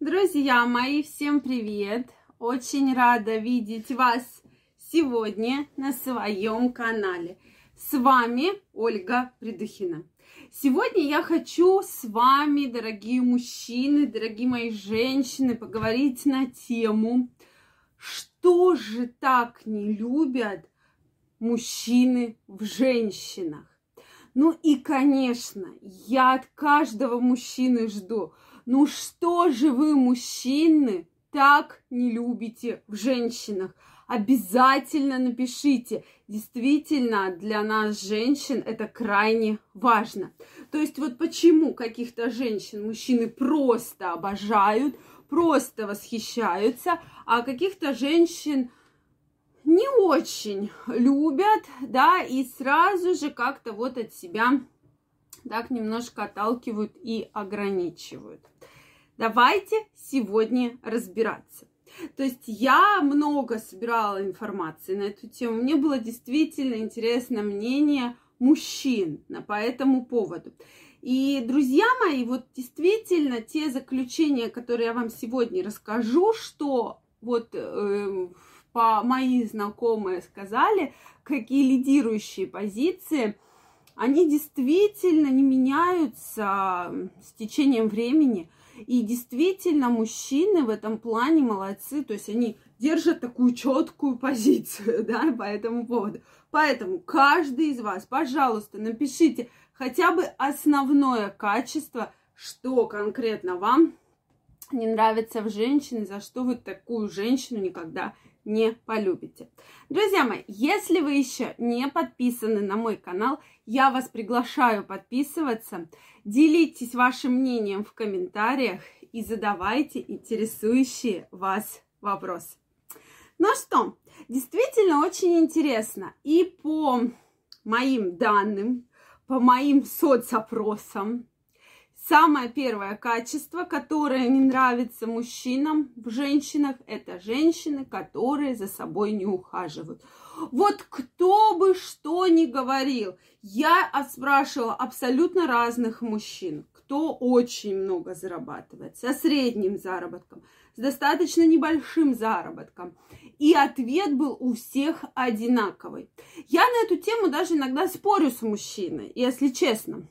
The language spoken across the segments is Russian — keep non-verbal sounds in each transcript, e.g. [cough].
Друзья мои, всем привет! Очень рада видеть вас сегодня на своем канале. С вами Ольга Придухина. Сегодня я хочу с вами, дорогие мужчины, дорогие мои женщины, поговорить на тему, что же так не любят мужчины в женщинах. Ну и, конечно, я от каждого мужчины жду – ну что же вы, мужчины, так не любите в женщинах? Обязательно напишите. Действительно, для нас, женщин, это крайне важно. То есть вот почему каких-то женщин мужчины просто обожают, просто восхищаются, а каких-то женщин не очень любят, да, и сразу же как-то вот от себя так немножко отталкивают и ограничивают. Давайте сегодня разбираться. То есть я много собирала информации на эту тему. Мне было действительно интересно мнение мужчин по этому поводу. И, друзья мои, вот действительно те заключения, которые я вам сегодня расскажу, что вот э, по мои знакомые сказали, какие лидирующие позиции, они действительно не меняются с течением времени – и действительно, мужчины в этом плане молодцы, то есть они держат такую четкую позицию, [laughs] да, по этому поводу. Поэтому каждый из вас, пожалуйста, напишите хотя бы основное качество, что конкретно вам не нравится в женщине, за что вы такую женщину никогда не полюбите. Друзья мои, если вы еще не подписаны на мой канал, я вас приглашаю подписываться. Делитесь вашим мнением в комментариях и задавайте интересующие вас вопросы. Ну что, действительно очень интересно. И по моим данным, по моим соцопросам, Самое первое качество, которое не нравится мужчинам в женщинах, это женщины, которые за собой не ухаживают. Вот кто бы что ни говорил, я спрашивала абсолютно разных мужчин, кто очень много зарабатывает, со средним заработком, с достаточно небольшим заработком. И ответ был у всех одинаковый. Я на эту тему даже иногда спорю с мужчиной, если честно.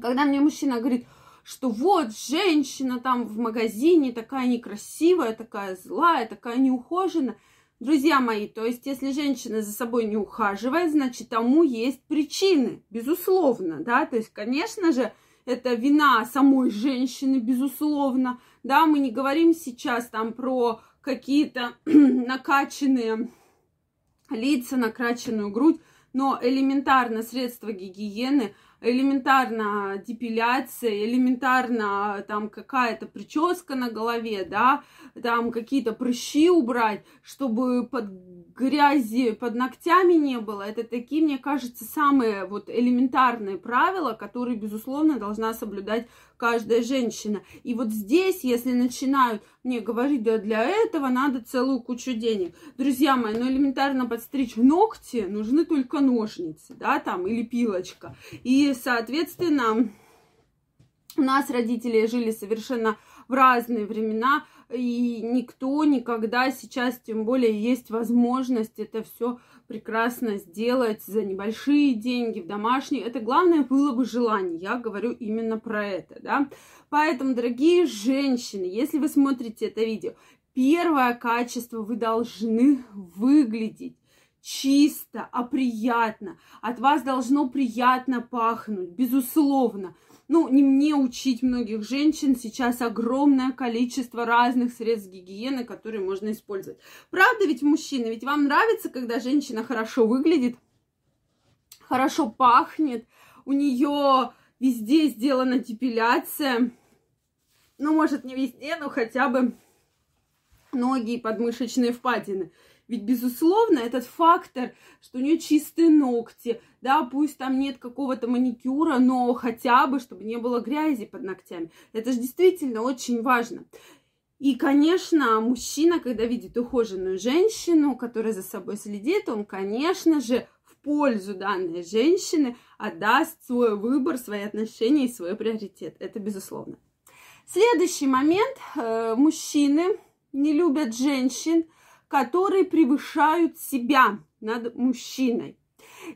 Когда мне мужчина говорит, что вот женщина там в магазине такая некрасивая, такая злая, такая неухоженная. Друзья мои, то есть если женщина за собой не ухаживает, значит тому есть причины, безусловно, да, то есть, конечно же, это вина самой женщины, безусловно, да, мы не говорим сейчас там про какие-то [clears throat] накачанные лица, накачанную грудь, но элементарно средства гигиены – элементарно депиляция, элементарно там какая-то прическа на голове, да, там какие-то прыщи убрать, чтобы под грязи под ногтями не было. Это такие, мне кажется, самые вот элементарные правила, которые, безусловно, должна соблюдать каждая женщина. И вот здесь, если начинают мне говорить, да для этого надо целую кучу денег. Друзья мои, ну элементарно подстричь ногти нужны только ножницы, да, там, или пилочка. И, соответственно, у нас родители жили совершенно в разные времена, и никто никогда сейчас, тем более, есть возможность это все прекрасно сделать за небольшие деньги в домашней. Это главное было бы желание. Я говорю именно про это, да. Поэтому, дорогие женщины, если вы смотрите это видео, первое качество вы должны выглядеть чисто, а приятно. От вас должно приятно пахнуть, безусловно. Ну, не мне учить многих женщин, сейчас огромное количество разных средств гигиены, которые можно использовать. Правда ведь, мужчины, ведь вам нравится, когда женщина хорошо выглядит, хорошо пахнет, у нее везде сделана депиляция, ну, может, не везде, но хотя бы ноги и подмышечные впадины. Ведь, безусловно, этот фактор, что у нее чистые ногти, да, пусть там нет какого-то маникюра, но хотя бы, чтобы не было грязи под ногтями. Это же действительно очень важно. И, конечно, мужчина, когда видит ухоженную женщину, которая за собой следит, он, конечно же, в пользу данной женщины отдаст свой выбор, свои отношения и свой приоритет. Это безусловно. Следующий момент. Э, мужчины не любят женщин, которые превышают себя над мужчиной.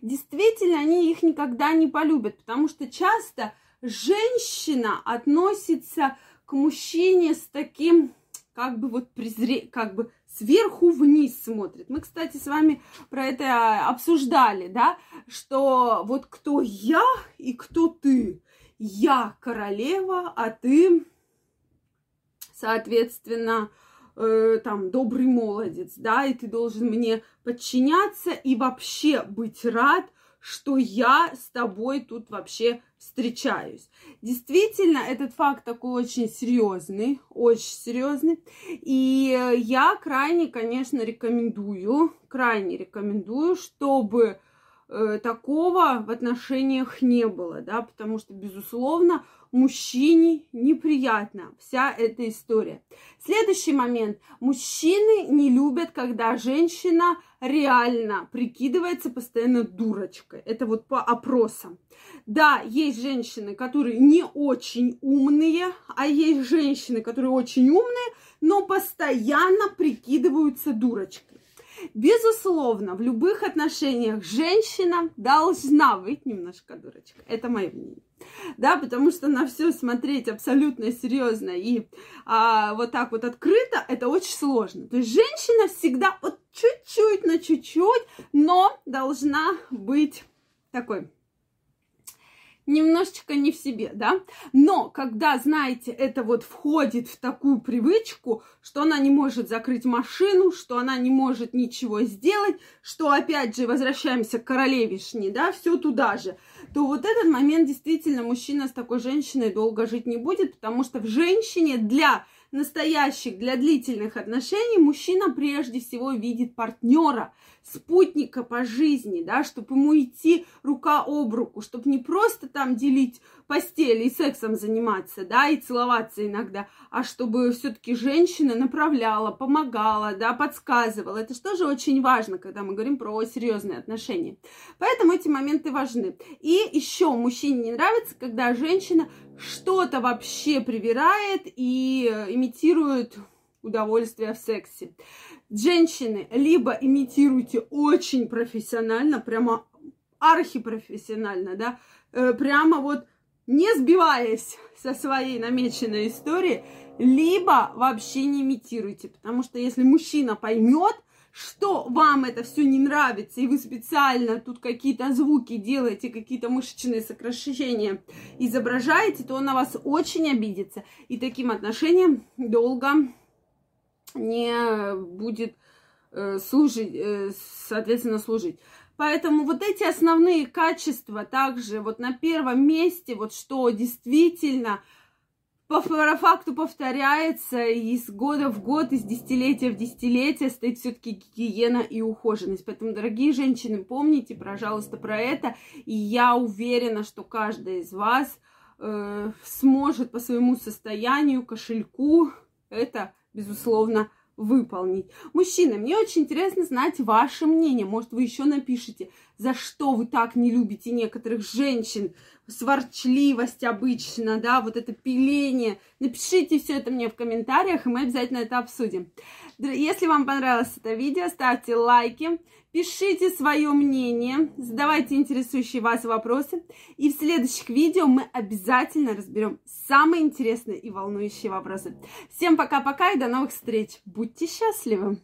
Действительно, они их никогда не полюбят, потому что часто женщина относится к мужчине с таким, как бы вот презре, как бы сверху вниз смотрит. Мы, кстати, с вами про это обсуждали, да, что вот кто я и кто ты. Я королева, а ты, соответственно, там добрый молодец, да, и ты должен мне подчиняться и вообще быть рад, что я с тобой тут вообще встречаюсь. Действительно, этот факт такой очень серьезный, очень серьезный. И я крайне, конечно, рекомендую, крайне рекомендую, чтобы э, такого в отношениях не было, да, потому что, безусловно, мужчине неприятна вся эта история. Следующий момент. Мужчины не любят, когда женщина реально прикидывается постоянно дурочкой. Это вот по опросам. Да, есть женщины, которые не очень умные, а есть женщины, которые очень умные, но постоянно прикидываются дурочкой. Безусловно, в любых отношениях женщина должна быть немножко дурочка. Это мое мнение. Да, потому что на все смотреть абсолютно серьезно и а, вот так вот открыто, это очень сложно. То есть женщина всегда вот чуть-чуть на чуть-чуть, но должна быть такой немножечко не в себе, да. Но когда, знаете, это вот входит в такую привычку, что она не может закрыть машину, что она не может ничего сделать, что опять же возвращаемся к королевишне, да, все туда же, то вот этот момент действительно мужчина с такой женщиной долго жить не будет, потому что в женщине для настоящих, для длительных отношений мужчина прежде всего видит партнера, спутника по жизни, да, чтобы ему идти рука об руку, чтобы не просто там делить постель и сексом заниматься, да, и целоваться иногда, а чтобы все-таки женщина направляла, помогала, да, подсказывала. Это же тоже очень важно, когда мы говорим про серьезные отношения. Поэтому эти моменты важны. И еще мужчине не нравится, когда женщина что-то вообще привирает и имитирует удовольствие в сексе. Женщины, либо имитируйте очень профессионально, прямо архипрофессионально, да, э, прямо вот не сбиваясь со своей намеченной истории, либо вообще не имитируйте, потому что если мужчина поймет, что вам это все не нравится, и вы специально тут какие-то звуки делаете, какие-то мышечные сокращения изображаете, то он на вас очень обидится. И таким отношением долго не будет э, служить, э, соответственно, служить. Поэтому вот эти основные качества также вот на первом месте, вот что действительно по факту повторяется из года в год, из десятилетия в десятилетие стоит все-таки гигиена и ухоженность. Поэтому, дорогие женщины, помните, пожалуйста, про это. И я уверена, что каждая из вас э, сможет по своему состоянию, кошельку это, безусловно, выполнить. Мужчины, мне очень интересно знать ваше мнение. Может, вы еще напишите, за что вы так не любите некоторых женщин, сварчливость обычно, да, вот это пиление. Напишите все это мне в комментариях, и мы обязательно это обсудим. Если вам понравилось это видео, ставьте лайки, пишите свое мнение, задавайте интересующие вас вопросы. И в следующих видео мы обязательно разберем самые интересные и волнующие вопросы. Всем пока-пока и до новых встреч. Будьте счастливы!